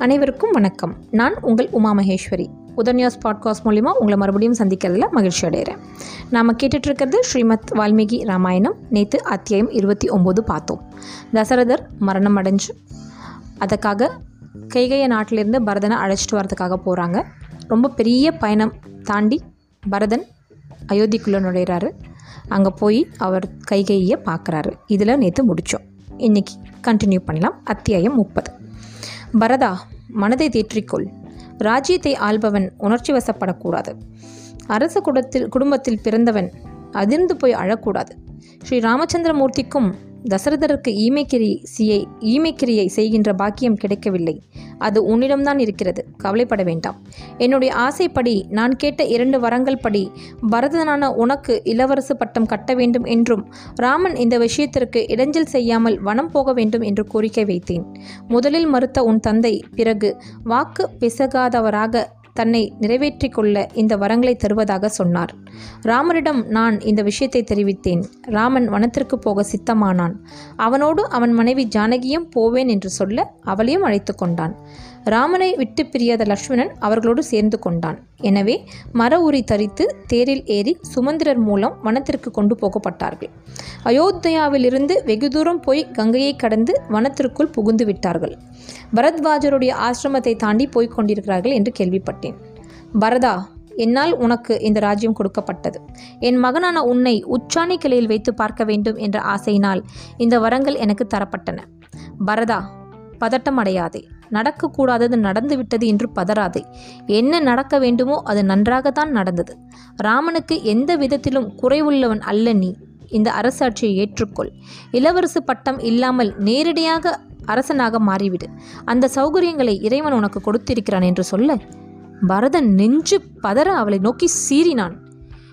அனைவருக்கும் வணக்கம். நான் உங்கள் உமா மகேஸ்வரி. உதன்யாஸ் பாட்காஸ்ட் மூலிமா உங்களை மறுபடியும் சந்திக்கிறதுல மகிழ்ச்சி அடைகிறேன். நாம் கேட்டுட்ருக்கிறது ஸ்ரீமத் வால்மீகி ராமாயணம். நேற்று அத்தியாயம் இருபத்தி ஒம்பது பார்த்தோம். தசரதர் மரணம் அடைஞ்சு அதுக்காக கைகைய நாட்டிலிருந்து பரதனை அழைச்சிட்டு வரதுக்காக போகிறாங்க ரொம்ப பெரிய பயணம் தாண்டி பரதன் அயோத்திக்குள்ளே நுழையிறாரு. அங்கே போய் அவர் கைகையை பார்க்குறாரு. இதில் நேற்று முடித்தோம் இன்றைக்கி கண்டினியூ பண்ணலாம். அத்தியாயம் முப்பது. பரதா மனதை தேற்றிக்கொள். ராஜ்யத்தை ஆள்பவன் உணர்ச்சி வசப்படக்கூடாது. அரச குடத்தில் குடும்பத்தில் பிறந்தவன் அதிர்ந்து போய் அழக்கூடாது. ஸ்ரீ ராமச்சந்திரமூர்த்திக்கும் தசரதருக்கு ஈமைக்கிரியை ஈமைக்கிரியை செய்கின்ற பாக்கியம் கிடைக்கவில்லை. அது உன்னிடம்தான் இருக்கிறது. கவலைப்பட வேண்டாம். என்னுடைய ஆசைப்படி நான் கேட்ட இரண்டு வரங்கள் படி பரதனான உனக்கு இளவரசு பட்டம் கட்ட வேண்டும் என்றும் ராமன் இந்த விஷயத்திற்கு இடைஞ்சல் செய்யாமல் வனம் போக வேண்டும் என்று கோரிக்கை வைத்தேன். முதலில் மறுத்த உன் தந்தை பிறகு வாக்கு பிசகாதவராக தன்னை நிறைவேற்றிக் கொள்ள இந்த வரங்களை தருவதாக சொன்னார். ராமரிடம் நான் இந்த விஷயத்தை தெரிவித்தேன். ராமன் வனத்திற்கு போக சித்தமானான். அவனோடு அவன் மனைவி ஜானகியும் போவேன் என்று சொல்ல அவளையும் அழைத்து கொண்டான். ராமனை விட்டு பிரியாத லக்ஷ்மணன் அவர்களோடு சேர்ந்து கொண்டான். எனவே மர உரி தரித்து தேரில் ஏறி சுமந்திரர் மூலம் வனத்திற்கு கொண்டு போகப்பட்டார்கள். அயோத்தியாவிலிருந்து வெகு தூரம் போய் கங்கையை கடந்து வனத்திற்குள் புகுந்து விட்டார்கள். பரத்வாஜருடைய ஆசிரமத்தை தாண்டி போய்க் கொண்டிருக்கிறார்கள் என்று கேள்விப்பட்டேன். பரதா என்னால் உனக்கு இந்த ராஜ்யம் கொடுக்கப்பட்டது. என் மகனான உன்னை உச்சாணி கிளையில் வைத்து பார்க்க வேண்டும் என்ற ஆசையினால் இந்த வரங்கள் எனக்கு தரப்பட்டன. பரதா பதட்டம் அடையாதே. நடக்கக்கூடாதது நடந்துவிட்டது என்று பதறாதே. என்ன நடக்க வேண்டுமோ அது நன்றாகத்தான் நடந்தது. ராமனுக்கு எந்த விதத்திலும் குறைவுள்ளவன் அல்ல நீ. இந்த அரசாட்சியை ஏற்றுக்கொள். இளவரசு பட்டம் இல்லாமல் நேரடியாக அரசனாக மாறிவிடு. அந்த சௌகரியங்களை இறைவன் உனக்கு கொடுத்திருக்கிறான் என்று சொல்ல பரதன் நெஞ்சு பதற அவளை நோக்கி சீறினான்.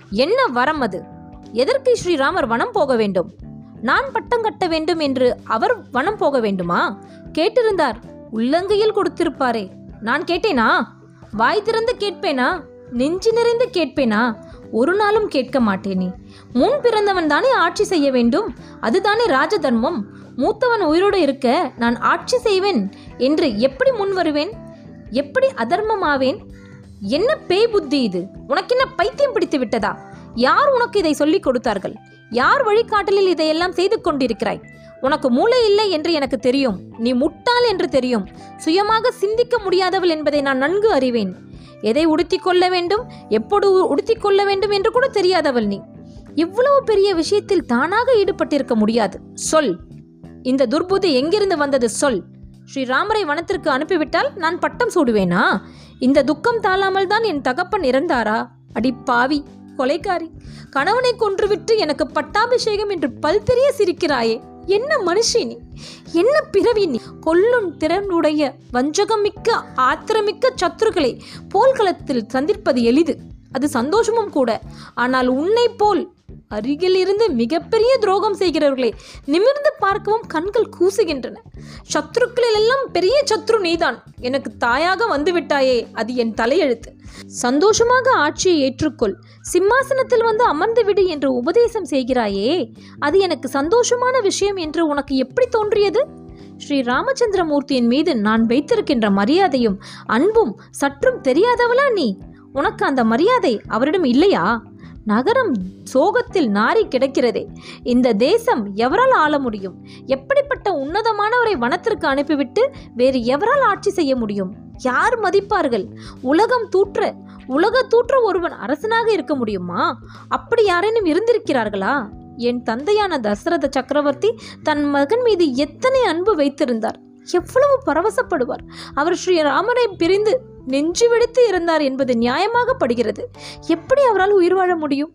என்ன வரம் அது? எதற்கு ஸ்ரீராமர் வனம் போக வேண்டும்? நான் பட்டம் கட்ட வேண்டும் என்று அவர் வனம் போக வேண்டுமா? கேட்டிருந்தார். உள்ளங்கையில் கொடுத்திருப்பாரே. நான் கேட்டேனா? வாய் திறந்து கேட்பேனா? நெஞ்சு நிறைந்து கேட்பேனா? ஒரு நாளும் கேட்க மாட்டேனே. முன் பிறந்தவன் தானே ஆட்சி செய்ய வேண்டும்? அதுதானே ராஜ தர்மம் மூத்தவன் உயிரோடு இருக்க நான் ஆட்சி செய்வேன் என்று எப்படி முன் வருவேன் எப்படி அதர்மமாவேன்? என்ன பேய் புத்தி இது? உனக்கு என்ன பைத்தியம் பிடித்து விட்டதா? யார் உனக்கு இதை சொல்லிக் கொடுத்தார்கள்? யார் வழிகாட்டலில் இதையெல்லாம் செய்து கொண்டிருக்கிறாய்? உனக்கு மூளை இல்லை என்று எனக்கு தெரியும். நீ முட்டாள் என்று தெரியும். சுயமாக சிந்திக்க முடியாதவள் என்பதை நான் நன்கு அறிவேன். எதை உடுத்திக் கொள்ள வேண்டும்? எப்போது உடுத்திக் கொள்ள வேண்டும் என்று கூட தெரியாதவள் நீ. இவ்வளவு பெரிய விஷயத்தில் தானாக ஈடுபட்டிருக்க முடியாது. சொல். இந்த துர்புதி எங்கிருந்து வந்தது சொல். ஸ்ரீராமரை வனத்திற்கு அனுப்பிவிட்டால் நான் பட்டம் சூடுவேனா? இந்த துக்கம் தாளாமல் தான் என் தகப்பன் இறந்தாரா? அடி பாவி கொலைக்காரி கணவனை கொன்றுவிட்டு எனக்கு பட்டாபிஷேகம் என்று பல்தெரிய சிரிக்கிறாயே. என்ன மனுஷி நீ? என்ன பிறவி நீ? கொல்லும் திறனுடைய வஞ்சகமிக்க ஆத்திரமிக்க சத்துருக்களை போல்களத்தில் சந்திப்பது எளிது. அது சந்தோஷமும் கூட. ஆனால் உன்னை போல் அருகில் இருந்து மிகப்பெரிய துரோகம் செய்கிறவர்களே நிமிர்ந்து பார்க்கவும் கண்கள் கூசுகின்றன. சத்ருக்களில் எல்லாம் பெரிய சத்ரு நீதான். எனக்கு தாயாக வந்து விட்டாயே அது என் தலையெழுத்து. சந்தோஷமாக ஆட்சியை ஏற்றுக்கொள். சிம்மாசனத்தில் வந்து அமர்ந்து விடு என்று உபதேசம் செய்கிறாயே அது எனக்கு சந்தோஷமான விஷயம் என்று உனக்கு எப்படி தோன்றியது? ஸ்ரீ ராமச்சந்திரமூர்த்தியின் மீது நான் வைத்திருக்கின்ற மரியாதையும் அன்பும் சற்றும் தெரியாதவளா நீ? உனக்கு அந்த மரியாதை அவரிடம் இல்லையா? நகரம் சோகத்தில் நாரி கிடக்கிறதே. இந்த தேசம் எவரால் ஆள முடியும்? எப்படிப்பட்ட உன்னதமானவரை வனத்திற்கு அனுப்பிவிட்டு வேறு எவரால் ஆட்சி செய்ய முடியும்? யார் மதிப்பார்கள்? உலகம் தூற்ற உலக தூற்ற ஒருவன் அரசனாக இருக்க முடியுமா? அப்படி யாரேனும் இருந்திருக்கிறார்களா? என் தந்தையான தசரத சக்கரவர்த்தி தன் மகன் மீது எத்தனை அன்பு வைத்திருந்தார்? எவ்வளவு பரவசப்படுவார். அவர் ஸ்ரீராமரை பிரிந்து நெஞ்சு வெடித்து இருந்தார் என்பது நியாயமாக படுகிறது. எப்படி அவரால் உயிர் வாழ முடியும்?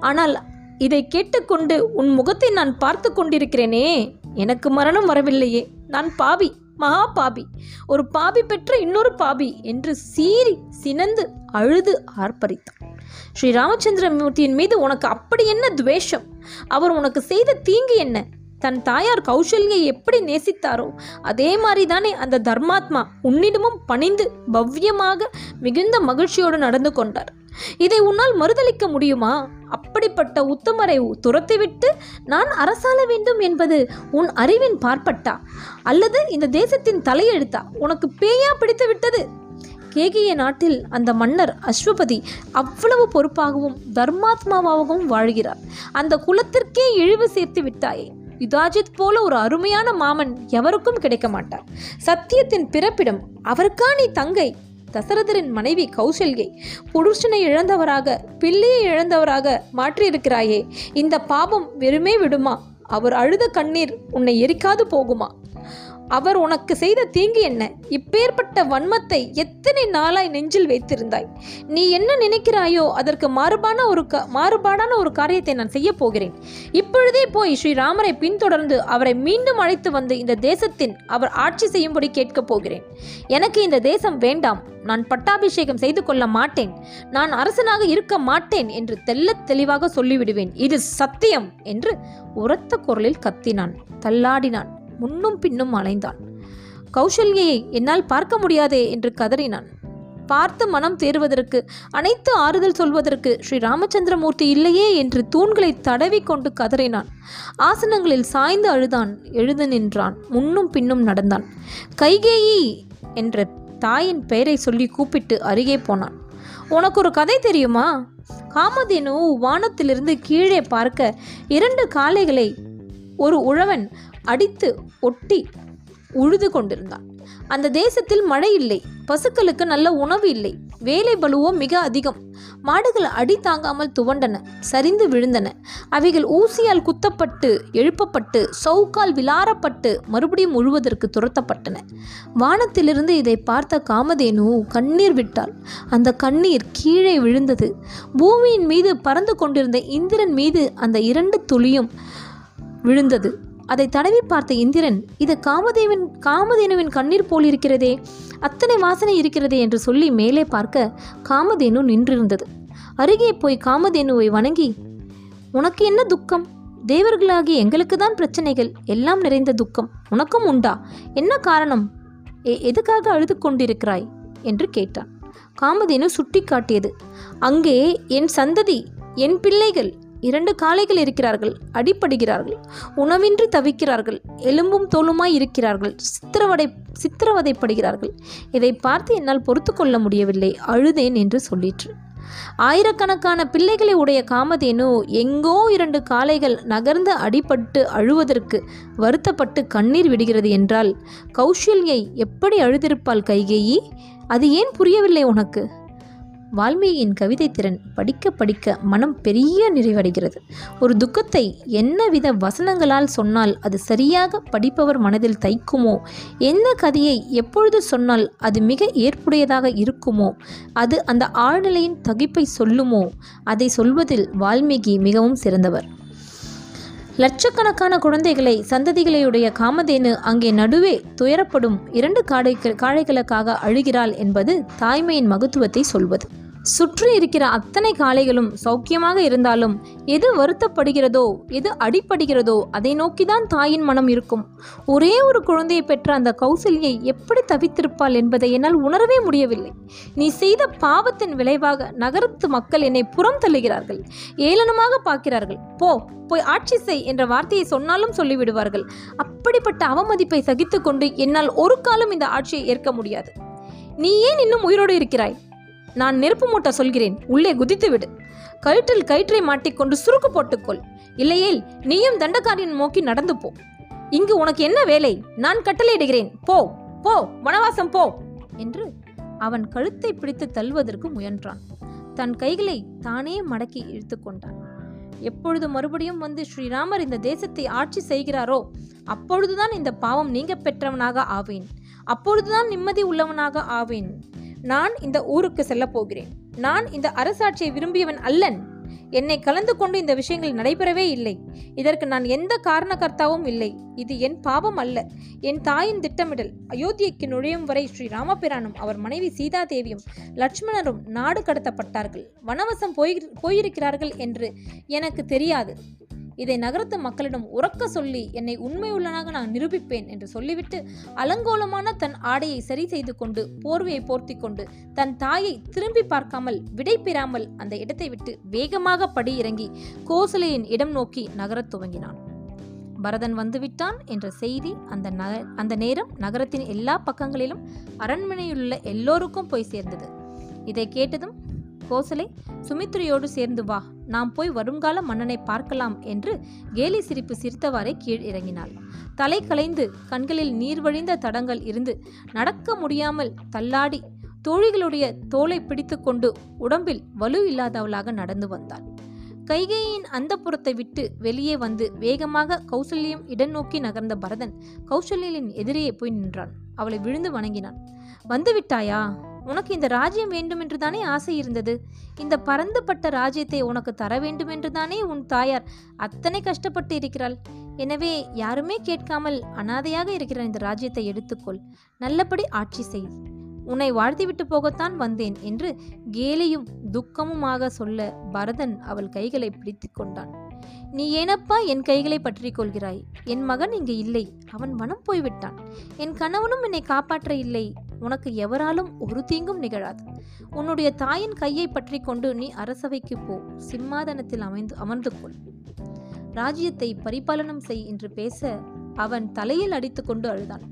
ஆனால் இதை கேட்டுக்கொண்டு உன் முகத்தை நான் பார்த்து கொண்டிருக்கிறேனே. எனக்கு மரணம் வரவில்லையே. நான் பாவி மகா பாபி. ஒரு பாபி பெற்ற இன்னொரு பாபி என்று சீறி சினந்து அழுது ஆர்ப்பரித்தான். ஸ்ரீ ராமச்சந்திரமூர்த்தியின் மீது உனக்கு அப்படி என்ன துவேஷம்? அவர் உனக்கு செய்த தீங்கு என்ன? தன் தாயார் கௌசல்யை எப்படி நேசித்தாரோ அதே மாதிரி தானே அந்த தர்மாத்மா உன்னிடமும் பணிந்து பவ்யமாக மிகுந்த மகிழ்ச்சியோடு நடந்து கொண்டார். இதை உன்னால் மறுதளிக்க முடியுமா? அப்படிப்பட்ட உத்தமரை துரத்திவிட்டு நான் அரசாள வேண்டும் என்பது உன் அறிவின் பார்ப்பட்டா? அல்லது இந்த தேசத்தின் தலையெழுத்தா? உனக்கு பேயா பிடித்து விட்டது கேகிய நாட்டில் அந்த மன்னர் அஸ்வபதி அவ்வளவு பொறுப்பாகவும் தர்மாத்மாவாகவும் வாழ்கிறார். அந்த குலத்திற்கே இழிவு சேர்த்து விட்டாயே. யுதாஜித் போல ஒரு அருமையான மாமன் எவருக்கும் கிடைக்க மாட்டார். சத்தியத்தின் பிறப்பிடம் அவருக்கா நீ தங்கை? தசரதரின் மனைவி கௌசல்யை புருஷனை இழந்தவராக பிள்ளையை இழந்தவராக மாற்றியிருக்கிறாயே இந்த பாபம் வெறுமே விடுமா? அவர் அழுத கண்ணீர் உன்னை எரிக்காது போகுமா? அவர் உனக்கு செய்த தீங்கு என்ன? இப்பேற்பட்ட வன்மத்தை எத்தனை நாளாய் நெஞ்சில் வைத்திருந்தாய்? நீ என்ன நினைக்கிறாயோ அதற்கு மாறுபான ஒரு க மாறுபாடான ஒரு காரியத்தை நான் செய்ய போகிறேன். இப்பொழுதே போய் ஸ்ரீராமரை பின்தொடர்ந்து அவரை மீண்டும் அழைத்து வந்து இந்த தேசத்தின் அவர் ஆட்சி செய்யும்படி கேட்கப் போகிறேன். எனக்கு இந்த தேசம் வேண்டாம். நான் பட்டாபிஷேகம் செய்து கொள்ள மாட்டேன். நான் அரசனாக இருக்க மாட்டேன் என்று தெல்ல தெளிவாக சொல்லிவிடுவேன். இது சத்தியம் என்று உரத்த குரலில் கத்தினான். தள்ளாடினான். முன்னும் பின்னும் அலைந்தான். கௌசல்யை என்னால் பார்க்க முடியாதே என்று கதறினான். பார்த்து மனம் தேர்வதற்கு அனைத்து ஆறுதல் சொல்வதற்கு ஸ்ரீ ராமச்சந்திரமூர்த்தி இல்லையே என்று தூண்களை தடவி கொண்டு கதறினான். ஆசனங்களில் சாய்ந்து அழுதான் எழுந்து நின்றான் முன்னும் பின்னும் நடந்தான். கைகேயி என்ற தாயின் பெயரை சொல்லி கூப்பிட்டு அருகே போனான். உனக்கு ஒரு கதை தெரியுமா? காமதேனு வானத்திலிருந்து கீழே பார்க்க இரண்டு காளைகளை ஒரு உழவன் அடித்து ஒட்டி உழுது கொண்டிருந்தான். அந்த தேசத்தில் மழை இல்லை பசுக்களுக்கு நல்ல உணவு இல்லை வேலை பலுவோ மிக அதிகம். மாடுகள் அடி தாங்காமல் துவண்டன சரிந்து விழுந்தன. அவைகள் ஊசியால் குத்தப்பட்டு எழுப்பப்பட்டு சவுக்கால் விலாரப்பட்டு மறுபடியும் முழுவதற்கு துரத்தப்பட்டன. வானத்திலிருந்து இதை பார்த்த காமதேனு கண்ணீர் விட்டாள். அந்த கண்ணீர் கீழே விழுந்தது. பூமியின் மீது பறந்து கொண்டிருந்த இந்திரன் மீது அந்த இரண்டு துளியும் விழுந்தது. அதை தடவி பார்த்த இந்திரன் இது காமதேவன் காமதேனுவின் கண்ணீர் போல் இருக்கிறதே அத்தனை வாசனை இருக்கிறதே என்று சொல்லி மேலே பார்க்க காமதேனு நின்றிருந்தது. அருகே போய் காமதேனுவை வணங்கி உனக்கு என்ன துக்கம்? தேவர்களாகிய எங்களுக்கு தான் பிரச்சனைகள் எல்லாம் நிறைந்த துக்கம். உனக்கும் உண்டா? என்ன காரணம்? எதுக்காக அழுது கொண்டிருக்கிறாய் என்று கேட்டான். காமதேனு சுட்டி காட்டியது அங்கே என் சந்ததி என் பிள்ளைகள் இரண்டு காளைகள் இருக்கிறார்கள் அடிப்படுகிறார்கள் உணவின்றி தவிக்கிறார்கள் எலும்பும் தோலுமாய் இருக்கிறார்கள் சித்திரவதை சித்திரவதைப்படுகிறார்கள். இதை பார்த்து என்னால் பொறுத்து கொள்ள முடியவில்லை அழுதேன் என்று சொல்லிற்று. ஆயிரக்கணக்கான பிள்ளைகளை உடைய காமதேனு எங்கோ இரண்டு காளைகள் நகர்ந்து அடிபட்டு அழுவதற்கு வருத்தப்பட்டு கண்ணீர் விடுகிறது என்றால் கௌஷல்யை எப்படி அழுதிருப்பாள் கைகேயி? அது ஏன் புரியவில்லை உனக்கு? வால்மீகியின் கவிதை திறன் படிக்க படிக்க மனம் பெரிய நிறைவடைகிறது. ஒரு துக்கத்தை என்னவித வசனங்களால் சொன்னால் அது சரியாக படிப்பவர் மனதில் தைக்குமோ? எந்த கதையை எப்பொழுது சொன்னால் அது மிக ஏற்புடையதாக இருக்குமோ? அது அந்த ஆழ்நிலையின் தகிப்பை சொல்லுமோ? அதை சொல்வதில் வால்மீகி மிகவும் சிறந்தவர். லட்சக்கணக்கான குழந்தைகளை சந்ததிகளையுடைய காமதேனு அங்கே நடுவே துயரப்படும் இரண்டு காடைகள் காளைகளுக்காக அழுகிறாள் என்பது தாய்மையின் மகத்துவத்தை சொல்வது. சுற்றி இருக்கிற அத்தனை காளைகளும் சௌக்கியமாக இருந்தாலும் எது வருத்தப்படுகிறதோ எது அடிப்படுகிறதோ அதை நோக்கிதான் தாயின் மனம் இருக்கும். ஒரே ஒரு குழந்தையை பெற்ற அந்த கௌசல்யை எப்படி தவித்திருப்பாள் என்பதை என்னால் உணரவே முடியவில்லை. நீ செய்த பாவத்தின் விளைவாக நகரத்து மக்கள் என்னை புறம் தள்ளுகிறார்கள். ஏளனமாக பார்க்கிறார்கள். போ போய் ஆட்சி செய் என்ற வார்த்தையை சொன்னாலும் சொல்லிவிடுவார்கள். அப்படிப்பட்ட அவமதிப்பை சகித்துக்கொண்டு என்னால் ஒரு காலம் இந்த ஆட்சியை ஏற்க முடியாது. நீ ஏன் இன்னும் உயிரோடு இருக்கிறாய்? நான் நெருப்பு மூட்ட சொல்கிறேன். உள்ளே குதித்து விடு கயிற்றில் கயிற்றை மாட்டிக்கொண்டு சுருக்கு போட்டுக்கொள். இல்லையேல் நீயும் தண்டக்காரியின் நோக்கி நடந்து போ. இங்கு உனக்கு என்ன வேலை? நான் கட்டளையிடுகிறேன். போ போ வனவாசம் போ என்று அவன் கழுத்தை பிடித்து தள்ளுவதற்கு முயன்றான். தன் கைகளை தானே மடக்கி இழுத்து கொண்டான். எப்பொழுது மறுபடியும் வந்து ஸ்ரீராமர் இந்த தேசத்தை ஆட்சி செய்கிறாரோ அப்பொழுதுதான் இந்த பாவம் நீங்க பெற்றவனாக ஆவேன். அப்பொழுதுதான் நிம்மதி உள்ளவனாக ஆவேன். நான் இந்த ஊருக்கு செல்ல போகிறேன். நான் இந்த அரசாட்சியை விரும்பியவன் அல்லன். என்னை கலந்து கொண்டு இந்த விஷயங்கள் நடைபெறவே இல்லை. இதற்கு நான் எந்த காரணகர்த்தாவும் இல்லை. இது என் பாவம் அல்ல. என் தாயின் திட்டமிடல். அயோத்தியைக்கு நுழையும் வரை ஸ்ரீ ராமபிரானும் அவர் மனைவி சீதாதேவியும் லட்சுமணரும் நாடு கடத்தப்பட்டார்கள். வனவசம் போய் போயிருக்கிறார்கள் என்று எனக்கு தெரியாது. இதை நகரத்து மக்களிடம் உறக்க சொல்லி என்னை உண்மையுள்ளனாக நான் நிரூபிப்பேன் என்று சொல்லிவிட்டு அலங்கோலமான தன் ஆடையை சரி செய்து கொண்டு போர்வையை போர்த்தி கொண்டு தன் தாயை திரும்பி பார்க்காமல் விடை பெறாமல் அந்த இடத்தை விட்டு வேகமாக படியிறங்கி கோசலையின் இடம் நோக்கி நகரத் துவங்கினான். பரதன் வந்துவிட்டான் என்ற செய்தி அந்த நக அந்த நேரம் நகரத்தின் எல்லா பக்கங்களிலும் அரண்மனையிலுள்ள எல்லோருக்கும் போய் சேர்ந்தது. இதை கேட்டதும் கோசலை சுமித்ரையோடு சேர்ந்து வா. நாம் போய் வருங்கால மன்னனை பார்க்கலாம் என்று கேலி சிரிப்பு சிரித்தவாறே கீழ் இறங்கினாள். தலை கலைந்து கண்களில் நீர் வழிந்த தடங்கள் இருந்து நடக்க முடியாமல் தள்ளாடி தோழிகளுடைய தோலை பிடித்துக்கொண்டு உடம்பில் வலு இல்லாதவளாக நடந்து வந்தாள். கைகையின் அந்த புறத்தை விட்டு வெளியே வந்து வேகமாக கௌசல்யம் இடம் நோக்கி நகர்ந்த பரதன் கௌசல்யலின் எதிரே போய் நின்றான். அவளை விழுந்து வணங்கினான். வந்துவிட்டாயா உனக்கு இந்த ராஜ்யம் வேண்டுமென்று தானே ஆசை இருந்தது? இந்த பரந்துபட்ட ராஜ்யத்தை உனக்கு தர வேண்டுமென்று தானே உன் தாயார் அத்தனை கஷ்டப்பட்டு இருக்கிறாள்? எனவே யாருமே கேட்காமல் அனாதையாக இருக்கிற இந்த ராஜ்யத்தை எடுத்துக்கொள். நல்லபடி ஆட்சி செய். உன்னை வாழ்த்திவிட்டு போகத்தான் வந்தேன் என்று கேலியும் துக்கமுமாக சொல்ல பரதன் அவள் கைகளை பிடித்து கொண்டான். நீ ஏனப்பா என் கைகளை பற்றி கொள்கிறாய்? என் மகன் இங்கு இல்லை. அவன் மனம் போய்விட்டான். என் கணவனும் என்னை காப்பாற்ற இல்லை. உனக்கு எவராலும் ஒரு தீங்கும் நிகழாது. உன்னுடைய தாயின் கையை பற்றி கொண்டு நீ அரசவைக்கு போ. சிம்மாதனத்தில் அமைந்து அமர்ந்து கொள். ராஜ்யத்தை பரிபாலனம் செய் என்று பேச அவன் தலையில் அடித்துக்கொண்டு அழுதான்.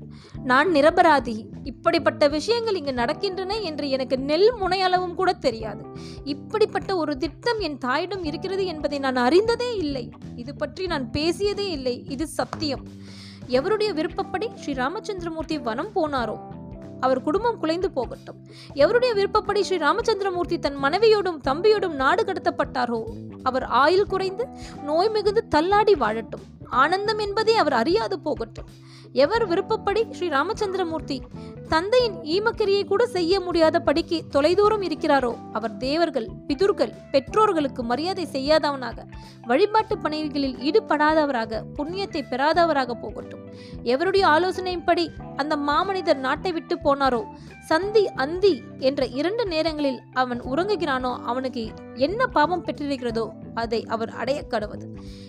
நான் நிரபராதி. இப்படிப்பட்ட விஷயங்கள் இங்கு நடக்கின்றன என்று எனக்கு நெல் முனையளவும் கூட தெரியாது. இப்படிப்பட்ட ஒரு திட்டம் என் தாயிடம் இருக்கிறது என்பதை நான் அறிந்ததே இல்லை. இது பற்றி நான் பேசியதே இல்லை. இது சத்தியம். எவருடைய விருப்பப்படி ஸ்ரீ ராமச்சந்திரமூர்த்தி வனம் போனாரோ அவர் குடும்பம் குலைந்து போகட்டும். எவருடைய விருப்பப்படி ஸ்ரீ ராமச்சந்திரமூர்த்தி தன் மனைவியோடும் தம்பியோடும் நாடு கடத்தப்பட்டாரோ அவர் ஆயுள் குறைந்து நோய் மிகுந்து தள்ளாடி வாழட்டும். ஆனந்தம் என்பதை அவர் அறியாது போகட்டும். எவர் விருப்பப்படி ஸ்ரீ ராமச்சந்திரமூர்த்தி தந்தையின் ஈமக்கிரியை கூட செய்ய முடியாத படிக்கு தொலைதூரம் இருக்கிறாரோ? அவர் தேவர்கள் பிதுர்கள் பெற்றோர்களுக்கு மரியாதை செய்யாதவனாக வழிபாட்டு பணிகளில் ஈடுபடாதவராக புண்ணியத்தை பெறாதவராக போகட்டும். எவருடைய ஆலோசனையின்படி அந்த மாமனிதர் நாட்டை விட்டு போனாரோ? சந்தி அந்தி என்ற இரண்டு நேரங்களில் அவன் உறங்குகிறானோ? அவனுக்கு என்ன பாவம் பெற்றிருக்கிறதோ? அதை அவர் அடைய கடவுது.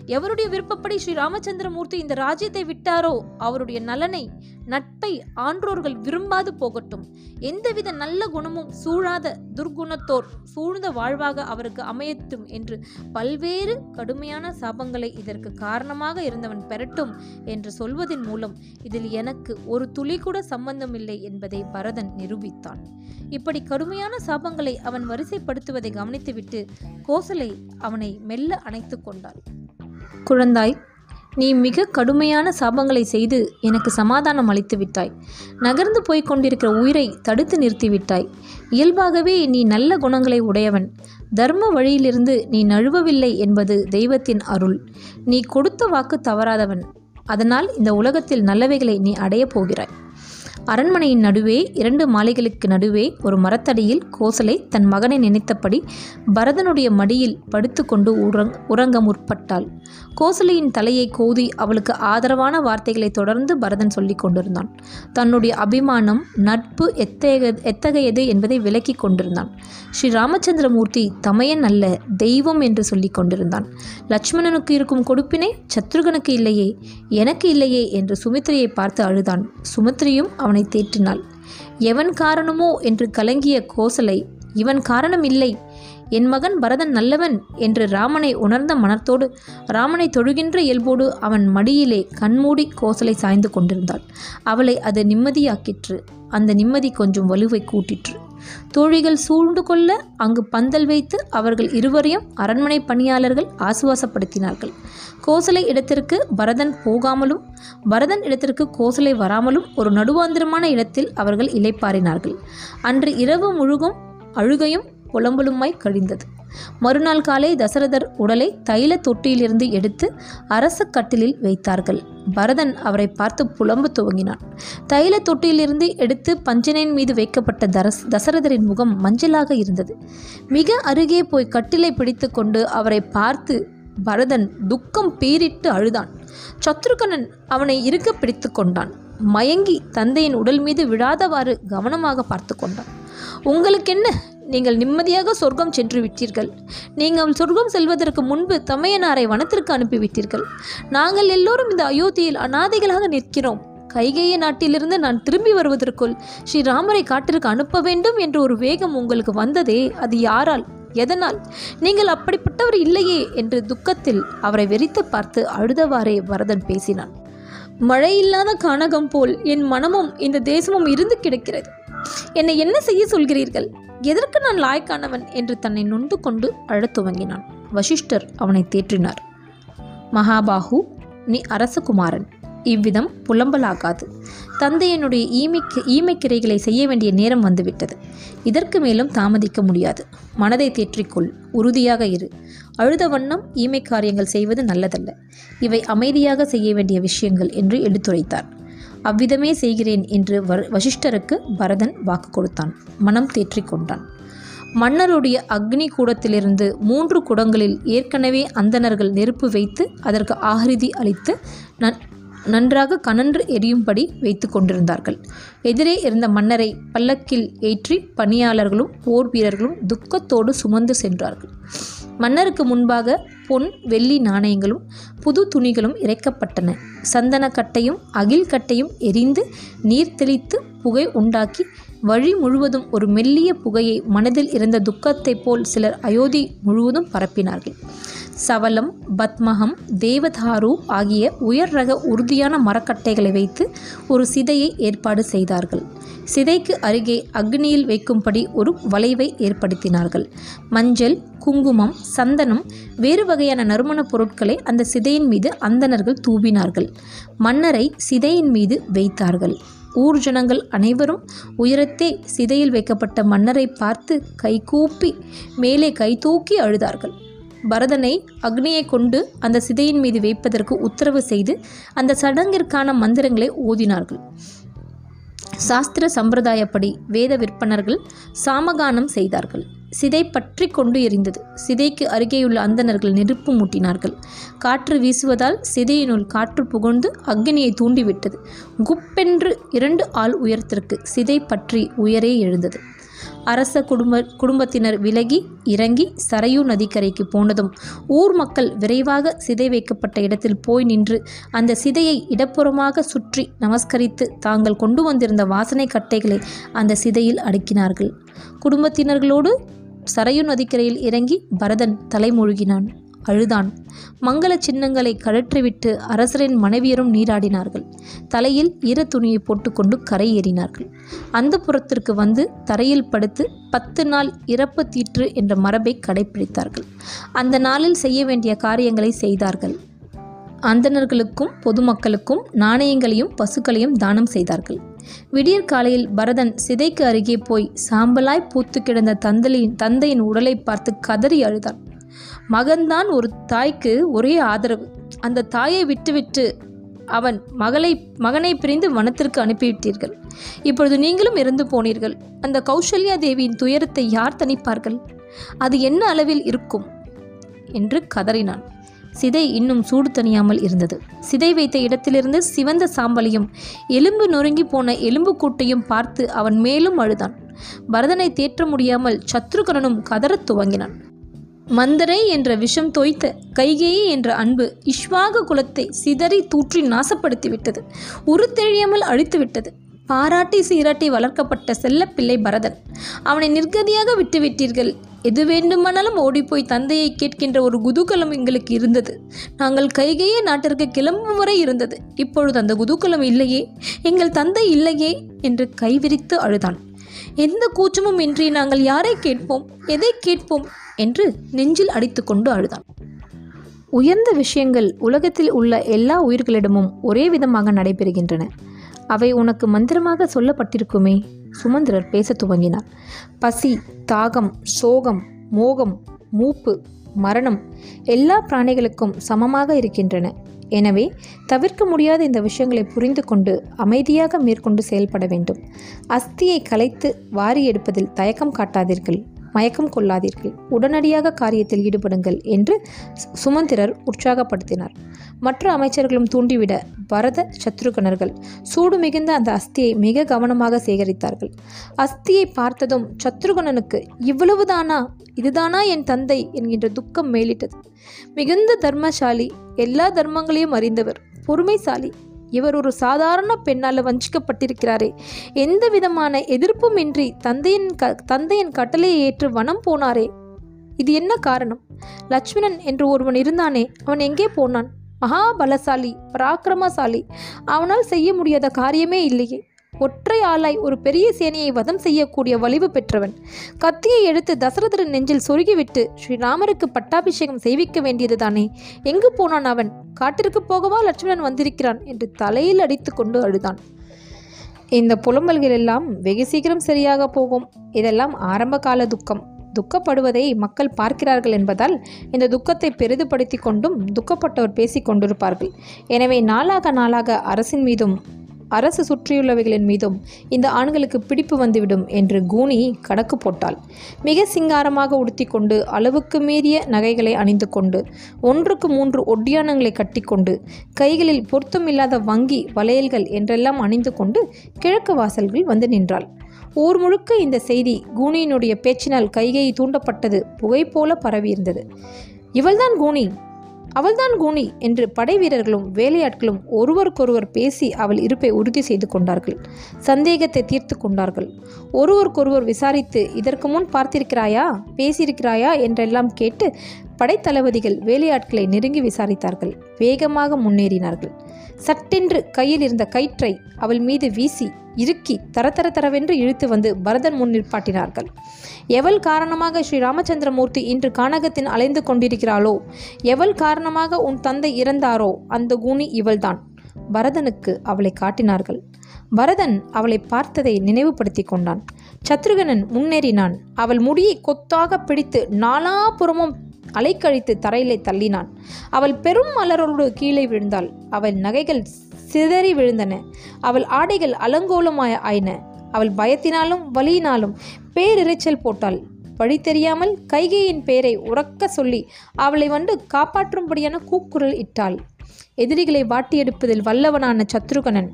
எவருடைய விருப்பப்படி ஸ்ரீ ராமச்சந்திரமூர்த்தி இந்த ராஜ்யத்தை விட்டாரோ? அவருடைய நலனை நட்பை ஆன்றோர்கள் விரும்பாது போகட்டும். எந்தவித நல்ல குணமும் சூழாத துர்குணத்தோர் சூழ்ந்த வாழ்வாக அவருக்கு அமையட்டும் என்று பல்வேறு கடுமையான சாபங்களை இதற்கு காரணமாக இருந்தவன் பெறட்டும் என்று சொல்வதன் மூலம் இதில் எனக்கு ஒரு துளி கூட சம்பந்தமில்லை என்பதை பரதன் நிரூபித்தான். இப்படி கடுமையான சாபங்களை அவன் வரிசைப்படுத்துவதை கவனித்துவிட்டு கோசலை அவனை மெல்ல அணைத்து கொண்டாள். குழந்தாய் நீ மிக கடுமையான சாபங்களை செய்து எனக்கு சமாதானம் அளித்து விட்டாய். நகர்ந்து போய்க் கொண்டிருக்கிற உயிரை தடுத்து நிறுத்திவிட்டாய் இயல்பாகவே நீ நல்ல குணங்களை உடையவன். தர்ம வழியிலிருந்து நீ நழுவவில்லை என்பது தெய்வத்தின் அருள். நீ கொடுத்த வாக்கு தவறாதவன். அதனால் இந்த உலகத்தில் நல்லவைகளை நீ அடையப் போகிறாய். அரண்மனையின் நடுவே இரண்டு மாலைகளுக்கு நடுவே ஒரு மரத்தடியில் கோசலை தன் மகனை நினைத்தபடி பரதனுடைய மடியில் படுத்துக்கொண்டு உறங் உறங்க முற்பட்டாள். கோசலையின் தலையை கோதி அவளுக்கு ஆதரவான வார்த்தைகளை தொடர்ந்து பரதன் சொல்லிக் கொண்டிருந்தான். தன்னுடைய அபிமானம் நட்பு எத்தகைய எத்தகையது என்பதை விளக்கி கொண்டிருந்தான். ஸ்ரீ ராமச்சந்திரமூர்த்தி தமையன் அல்ல தெய்வம் என்று சொல்லிக் கொண்டிருந்தான். லட்சுமணனுக்கு இருக்கும் கொடுப்பினை சத்ருகனுக்கு இல்லையே எனக்கு இல்லையே என்று சுமித்ரையை பார்த்து அழுதான். சுமித்ரியும் அவனை தேற்றினாள். எவன் காரணமோ? என்று கலங்கிய கோசலை. இவன் காரணம் இல்லை என் மகன் பரதன் நல்லவன் என்று ராமனை உணர்ந்த மனத்தோடு ராமனை தொழுகின்ற இயல்போடு அவன் மடியிலே கண்மூடி கோசலை சாய்ந்து கொண்டிருந்தாள். அவளை அது நிம்மதியாக்கிற்று. அந்த நிம்மதி கொஞ்சம் வலுவை கூட்டிற்று. தோழிகள் சூழ்ந்து கொள்ள அங்கு பந்தல் வைத்து அவர்கள் இருவரையும் அரண்மனை பணியாளர்கள் ஆசுவாசப்படுத்தினார்கள். கோசலை இடத்திற்கு பரதன் போகாமலும் பரதன் இடத்திற்கு கோசலை வராமலும் ஒரு நடுவாந்திரமான இடத்தில் அவர்கள் இலைப்பாறினார்கள் அன்று இரவு முழுகும் அழுகையும் புலம்பலுமாய் கழிந்தது. மறுநாள் காலை தசரதர் உடலை தைல தொட்டியிலிருந்து எடுத்து அரச கட்டிலில் வைத்தார்கள். பரதன் அவரை பார்த்து புலம்ப துவங்கினான். தைல தொட்டியிலிருந்து எடுத்து பஞ்சனையின் மீது வைக்கப்பட்ட தரஸ் தசரதரின் முகம் மஞ்சளாக இருந்தது. மிக அருகே போய் கட்டிலை பிடித்துக்கொண்டு அவரை பார்த்து பரதன் துக்கம் பீரிட்டு அழுதான். சத்ருகனன் அவனை இருக்க பிடித்து கொண்டான். மயங்கி தந்தையின் உடல் மீது விழாதவாறு கவனமாக பார்த்து கொண்டான். உங்களுக்கென்ன நீங்கள் நிம்மதியாக சொர்க்கம் சென்று விட்டீர்கள். நீங்கள் சொர்க்கம் செல்வதற்கு முன்பு தமையனாரை வனத்திற்கு அனுப்பிவிட்டீர்கள். நாங்கள் எல்லோரும் இந்த அயோத்தியில் அனாதைகளாக நிற்கிறோம். கைகேய நாட்டிலிருந்து நான் திரும்பி வருவதற்குள் ஸ்ரீராமரை காட்டிற்கு அனுப்ப வேண்டும் என்ற ஒரு வேகம் உங்களுக்கு வந்ததே அது யாரால்? எதனால்? நீங்கள் அப்படிப்பட்டவர் இல்லையே என்று துக்கத்தில் அவரை வெறித்து பார்த்து அழுதவாறே வரதன் பேசினான். மழை இல்லாத கானகம் போல் என் மனமும் இந்த தேசமும் இருந்து கிடக்கிறது. என்னை என்ன செய்ய சொல்கிறீர்கள்? எதற்கு நான் லாய்க்கானவன் என்று தன்னை நொந்து கொண்டு அழத் துவங்கினான். வசிஷ்டர் அவனை தேற்றினார். மகாபாகு நீ அரசகுமாரன் இவ்விதம் புலம்பலாகாது. தந்தையனுடைய ஈமைக்கு ஈமைக்கிரைகளை செய்ய வேண்டிய நேரம் வந்துவிட்டது. இதற்கு மேலும் தாமதிக்க முடியாது. மனதை தேற்றிக்கொள். உறுதியாக இரு. அழுத வண்ணம் ஈமை காரியங்கள் செய்வது நல்லதல்ல. இவை அமைதியாக செய்ய வேண்டிய விஷயங்கள் என்று எடுத்துரைத்தார். அவ்விதமே செய்கிறேன் என்று வசிஷ்டருக்கு பரதன் வாக்கு கொடுத்தான். மனம் தேற்றிக் கொண்டான். மன்னருடைய அக்னி கூடத்திலிருந்து மூன்று குடங்களில் ஏற்கனவே அந்தணர்கள் நெருப்பு வைத்து அதற்கு ஆகிருதி அளித்து நன் நன்றாக கனன்று எரியும்படி வைத்து கொண்டிருந்தார்கள். எதிரே இருந்த மன்னரை பல்லக்கில் ஏற்றி பணியாளர்களும் போர் வீரர்களும் துக்கத்தோடு சுமந்து சென்றார்கள். மன்னருக்கு முன்பாக பொன் வெள்ளி நாணயங்களும் புது துணிகளும் இறைக்கப்பட்டன. சந்தனக்கட்டையும் அகில் கட்டையும் எரிந்து நீர் தெளித்து புகை உண்டாக்கி வழி முழுவதும் ஒரு மெல்லிய புகையை மனதில் இருந்த துக்கத்தைப் போல் சிலர் அயோத்தி முழுவதும் பரப்பினார்கள். சவலம் பத்மகம் தேவதாரு ஆகிய உயர் ரக உறுதியான மரக்கட்டைகளை வைத்து ஒரு சிதையை ஏற்பாடு செய்தார்கள். சிதைக்கு அருகே அக்னியில் வைக்கும்படி ஒரு வளைவை ஏற்படுத்தினார்கள். மஞ்சள் குங்குமம் சந்தனம் வேறு வகையான நறுமணப் பொருட்களை அந்த சிதையின் மீது அந்தணர்கள் தூவினார்கள். மன்னரை சிதையின் மீது வைத்தார்கள். ஊர் ஜனங்கள் அனைவரும் உயரத்தே சிதையில் வைக்கப்பட்ட மன்னரை பார்த்து கைகூப்பி மேலே கைதூக்கி அழுதார்கள். பரதனை அக்னியை கொண்டு அந்த சிதையின் மீது வைப்பதற்கு உத்தரவு செய்து அந்த சடங்கிற்கான மந்திரங்களை ஓதினார்கள். சாஸ்திர சம்பிரதாயப்படி வேத விற்பனர்கள் சாமகானம் செய்தார்கள். சிதை பற்றி கொண்டு எரிந்தது. சிதைக்கு அருகேயுள்ள அந்தணர்கள் நெருப்பு மூட்டினார்கள். காற்று வீசுவதால் சிதையினுள் காற்று புகழ்ந்து அக்னியை தூண்டிவிட்டது. குப்பென்று இரண்டு ஆள் உயரத்திற்கு சிதை பற்றி உயரே எழுந்தது. அரச குடும்ப குடும்பத்தினர் விலகி இறங்கி சரையூ நதிக்கரைக்கு போனதும் ஊர் மக்கள் விரைவாக சிதை வைக்கப்பட்ட இடத்தில் போய் நின்று அந்த சிதையை இடப்புறமாக சுற்றி நமஸ்கரித்து தாங்கள் கொண்டு வந்திருந்த வாசனை கட்டைகளை அந்த சிதையில் அடுக்கினார்கள். குடும்பத்தினர்களோடு சரையு நதிக்கரையில் இறங்கி பரதன் தலைமூழ்கினான். அழுதான் மங்கள சின்னங்களை கழற்றிவிட்டு அரசரின் மனைவியரும் நீராடினார்கள். தலையில் ஈர துணியை போட்டுக்கொண்டு கரை ஏறினார்கள் அந்த புறத்திற்கு வந்து தரையில் படுத்து பத்து நாள் இறப்பு தீற்று என்ற மரபை கடைபிடித்தார்கள் அந்த நாளில் செய்ய வேண்டிய காரியங்களை செய்தார்கள். அந்தணர்களுக்கும் பொதுமக்களுக்கும் நாணயங்களையும் பசுக்களையும் தானம் செய்தார்கள். விடியற் காலையில் பரதன் சிதைக்கு அருகே போய் சாம்பலாய் பூத்து கிடந்த தந்தலியின் தந்தையின் உடலை பார்த்து கதறி அழுதான். மகன்தான் ஒரு தாய்க்கு ஒரே ஆதரவு. அந்த தாயை விட்டுவிட்டு அவன் மகளை மகனை பிரிந்து வனத்திற்கு அனுப்பிவிட்டீர்கள். இப்பொழுது நீங்களும் இறந்து போனீர்கள். அந்த கௌசல்யா தேவியின் துயரத்தை யார் தணிப்பார்கள்? அது என்ன அளவில் இருக்கும்? என்று கதறினான். சிதை இன்னும் சூடு தணியாமல் இருந்தது. சிதை வைத்த இடத்திலிருந்து சிவந்த சாம்பலையும் எலும்பு நொறுங்கி போன எலும்பு கூட்டையும் பார்த்து அவன் மேலும் அழுதான். பரதனை தேற்ற முடியாமல் சத்ருகனனும் கதறத் துவங்கினான். மந்தரை என்ற விஷம் தோய்த்த கைகேயி என்ற அன்பு இஷ்வாக குலத்தை சிதறி தூற்றி நாசப்படுத்திவிட்டது. உருத்தெழியாமல் அழித்துவிட்டது. பாராட்டி சீராட்டி வளர்க்கப்பட்ட செல்லப்பிள்ளை பரதன். அவனை நிர்கதியாக விட்டுவிட்டீர்கள். எது வேண்டுமானாலும் ஓடிப்போய் தந்தையை கேட்கின்ற ஒரு குதூகலம் எங்களுக்கு இருந்தது. நாங்கள் கைகையே நாட்டிற்கு கிளம்பும் வரை இருந்தது. இப்பொழுது அந்த குதூகலம் இல்லையே. எங்கள் தந்தை இல்லையே என்று கைவிரித்து அழுதான். எந்த கூச்சமும் இன்றி நாங்கள் யாரை கேட்போம் எதை கேட்போம் என்று நெஞ்சில் அடித்துக்கொண்டு அழுதான். உயர்ந்த விஷயங்கள் உலகத்தில் உள்ள எல்லா உயிர்களிடமும் ஒரே விதமாக நடைபெறுகின்றன. அவை உனக்கு மந்திரமாக சொல்லப்பட்டிருக்குமே சுமந்திரர் பேசத் துவங்கினார். பசி தாகம் சோகம் மோகம் மூப்பு மரணம் எல்லா பிராணிகளுக்கும் சமமாக இருக்கின்றன. எனவே தவிர்க்க முடியாத இந்த விஷயங்களை புரிந்து கொண்டு அமைதியாக மேற்கொண்டு செயல்பட வேண்டும். அஸ்தியை கலைத்து வாரி எடுப்பதில் தயக்கம் காட்டாதீர்கள் மயக்கம் கொள்ளாதீர்கள் உடனடியாக காரியத்தில் ஈடுபடுங்கள் என்று சு- சுமந்திரர் உற்சாகப்படுத்தினார். மற்ற அமைச்சர்களும் தூண்டிவிட பரத சத்ருகணர்கள் சூடு மிகுந்த அந்த அஸ்தியை மிக கவனமாக சேகரித்தார்கள். அஸ்தியை பார்த்ததும் சத்ருகணனுக்கு இவ்வளவுதானா? இதுதானா என் தந்தை? என்கின்ற துக்கம் மேலிட்டது. மிகுந்த தர்மசாலி எல்லா தர்மங்களையும் அறிந்தவர் பொறுமைசாலி இவர் ஒரு சாதாரண பெண்ணால் வஞ்சிக்கப்பட்டிருக்கிறாரே. எந்த விதமான எதிர்ப்பும் இன்றி தந்தையின் க தந்தையின் கட்டளையை ஏற்று வனம் போனாரே. இது என்ன காரணம்? லட்சுமணன் என்று ஒருவன் இருந்தானே அவன் எங்கே போனான்? மகாபலசாலி பராக்கிரமசாலி. அவனால் செய்ய முடியாத காரியமே இல்லையே. ஒற்றை ஆளாய் ஒரு பெரிய சேனையை வதம் செய்யக்கூடிய வலிவு பெற்றவன். கத்தியை எடுத்து தசரதரின் நெஞ்சில் சொருகிவிட்டு ஸ்ரீராமருக்கு பட்டாபிஷேகம் செய்விக்க வேண்டியதுதானே? எங்கு போனான் அவன்? காட்டிற்கு போகவா லட்சுமணன் வந்திருக்கிறான்? என்று தலையில் அடித்து கொண்டு அழுதான். இந்த புலம்பல்கள் எல்லாம் வெகு சீக்கிரம் சரியாக போகும். இதெல்லாம் ஆரம்ப கால துக்கம். துக்கப்படுவதை மக்கள் பார்க்கிறார்கள் என்பதால் இந்த துக்கத்தை பெரிதுபடுத்தி கொண்டும் துக்கப்பட்டவர் பேசிக் கொண்டிருப்பார்கள். எனவே நாளாக நாளாக அரசின் மீதும் அரசு சுற்றியுள்ளவைகளின் மீதும் இந்த ஆண்களுக்கு பிடிப்பு வந்துவிடும் என்று கூனி கணக்கு போட்டாள். மிக சிங்காரமாக உடுத்தி கொண்டு அளவுக்கு மீறிய நகைகளை அணிந்து கொண்டு ஒன்றுக்கு மூன்று ஒட்டியானங்களை கட்டிக்கொண்டு கைகளில் பொருத்தமில்லாத வங்கி வளையல்கள் என்றெல்லாம் அணிந்து கொண்டு கிழக்கு வாசல்கள் வந்து நின்றாள். ஊர் முழுக்க இந்த செய்தி கூனியினுடைய பேச்சினால் கைகையை தூண்டப்பட்டது புகை போல பரவியிருந்தது. இவள்தான் கூனி. அவள்தான் கூனி என்று படை வீரர்களும் வேலையாட்களும் ஒருவருக்கொருவர் பேசி அவள் இருப்பை உறுதி செய்து கொண்டார்கள். சந்தேகத்தை தீர்த்து கொண்டார்கள். ஒருவருக்கொருவர் விசாரித்து இதற்கு முன் பார்த்திருக்கிறாயா? பேசியிருக்கிறாயா? என்றெல்லாம் கேட்டு படைத்தளபதிகள் வேலையாட்களை நெருங்கி விசாரித்தார்கள். வேகமாக முன்னேறினார்கள். சட்டென்று கையில் இருந்த கயிற்றை அவள் மீது வீசி இறுக்கி தரத்தர தரவென்று இழுத்து வந்து பரதன் முன் நிற்பாட்டினார்கள். எவள் காரணமாக ஸ்ரீ ராமச்சந்திரமூர்த்தி இன்று கானகத்தின் அலைந்து கொண்டிருக்கிறாளோ? எவள் காரணமாக உன் தந்தை இறந்தாரோ? அந்த கூணி இவள்தான். பரதனுக்கு அவளை காட்டினார்கள். பரதன் அவளை பார்த்ததை நினைவுபடுத்தி கொண்டான். சத்ருகனன் முன்னேறினான். அவள் முடியை கொத்தாக பிடித்து நாலாபுறமும் அலைக்கழித்து தரையிலே தள்ளினான். அவள் பெரும் மலரோடு கீழே விழுந்தாள். அவள் நகைகள் சிதறி விழுந்தன. அவள் ஆடைகள் அலங்கோலமாய ஆயின. அவள் பயத்தினாலும் வலியினாலும் பேரிரைச்சல் போட்டாள். வழி தெரியாமல் கைகையின் பெயரை உறக்க சொல்லி அவளை வந்து காப்பாற்றும்படியான கூக்குரல் இட்டாள். எதிரிகளை வாட்டியெடுப்பதில் வல்லவனான சத்ருகனன்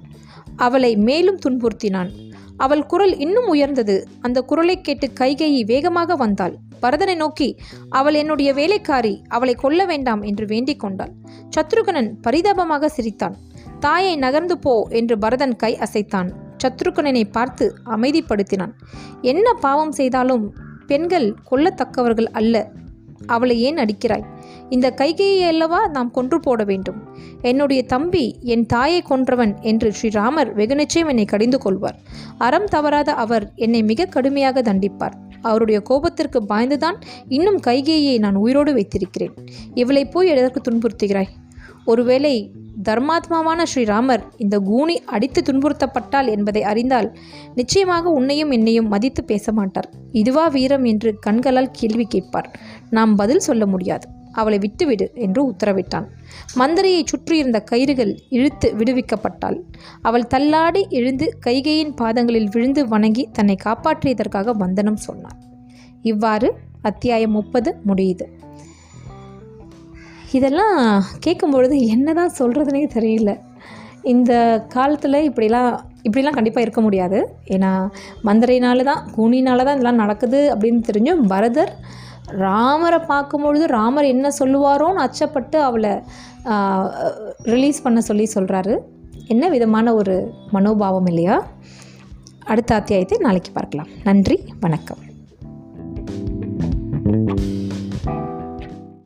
அவளை மேலும் துன்புறுத்தினான். அவள் குரல் இன்னும் உயர்ந்தது. அந்த குரலை கேட்டு கைகையை வேகமாக வந்தாள். பரதனை நோக்கி அவள் என்னுடைய வேலைக்காரி அவளை கொல்ல வேண்டாம் என்று வேண்டிக் கொண்டாள். சத்ருகனன் பரிதாபமாக சிரித்தான். தாயை நகர்ந்து போ என்று பரதன் கை அசைத்தான். சத்ருகனனை பார்த்து அமைதிப்படுத்தினான். என்ன பாவம் செய்தாலும் பெண்கள் கொல்லத்தக்கவர்கள் அல்ல. அவளை ஏன் அடிக்கிறாய்? இந்த கைகையை அல்லவா நாம் கொன்று போட வேண்டும். என்னுடைய தம்பி என் தாயை கொன்றவன் என்று ஸ்ரீராமர் வெகு நிச்சயம் என்னை கடிந்து கொள்வார். அறம் தவறாத அவர் என்னை மிக கடுமையாக தண்டிப்பார். அவருடைய கோபத்திற்கு பாய்ந்துதான் இன்னும் கைகேயை நான் உயிரோடு வைத்திருக்கிறேன். இவளை போய் எதற்கு துன்புறுத்துகிறாய்? ஒருவேளை தர்மாத்மாவான ஸ்ரீராமர் இந்த கூனி அடித்து துன்புறுத்தப்பட்டால் என்பதை அறிந்தால் நிச்சயமாக உன்னையும் என்னையும் மதித்து பேச மாட்டார். இதுவா வீரம் என்று கண்களால் கேள்வி கேட்பார். நாம் பதில் சொல்ல முடியாது. அவளை விட்டுவிடு என்று உத்தரவிட்டான். மந்திரையை சுற்றியிருந்த கயிறுகள் இழுத்து விடுவிக்கப்பட்டாள். அவள் தள்ளாடி எழுந்து கைகையின் பாதங்களில் விழுந்து வணங்கி தன்னை காப்பாற்றியதற்காக வந்தனம் சொன்னார் இவ்வாறு அத்தியாயம் முப்பது முடியுது. இதெல்லாம் கேட்கும்பொழுது என்ன தான் சொல்கிறதுனே தெரியல. இந்த காலத்தில் இப்படிலாம் இப்படிலாம் கண்டிப்பாக இருக்க முடியாது. ஏன்னா மந்திரையினால தான் கூனினால தான் இதெல்லாம் நடக்குது அப்படின்னு தெரிஞ்சும் பரதர் ராமரை பார்க்கும்பொழுது ராமர் என்ன சொல்லுவாரோன்னு அச்சப்பட்டு அவளை ரிலீஸ் பண்ண சொல்லி சொல்கிறாரு என்ன விதமான ஒரு மனோபாவம் இல்லையா? அடுத்த அத்தியாயத்தை நாளைக்கு பார்க்கலாம். நன்றி வணக்கம். thank you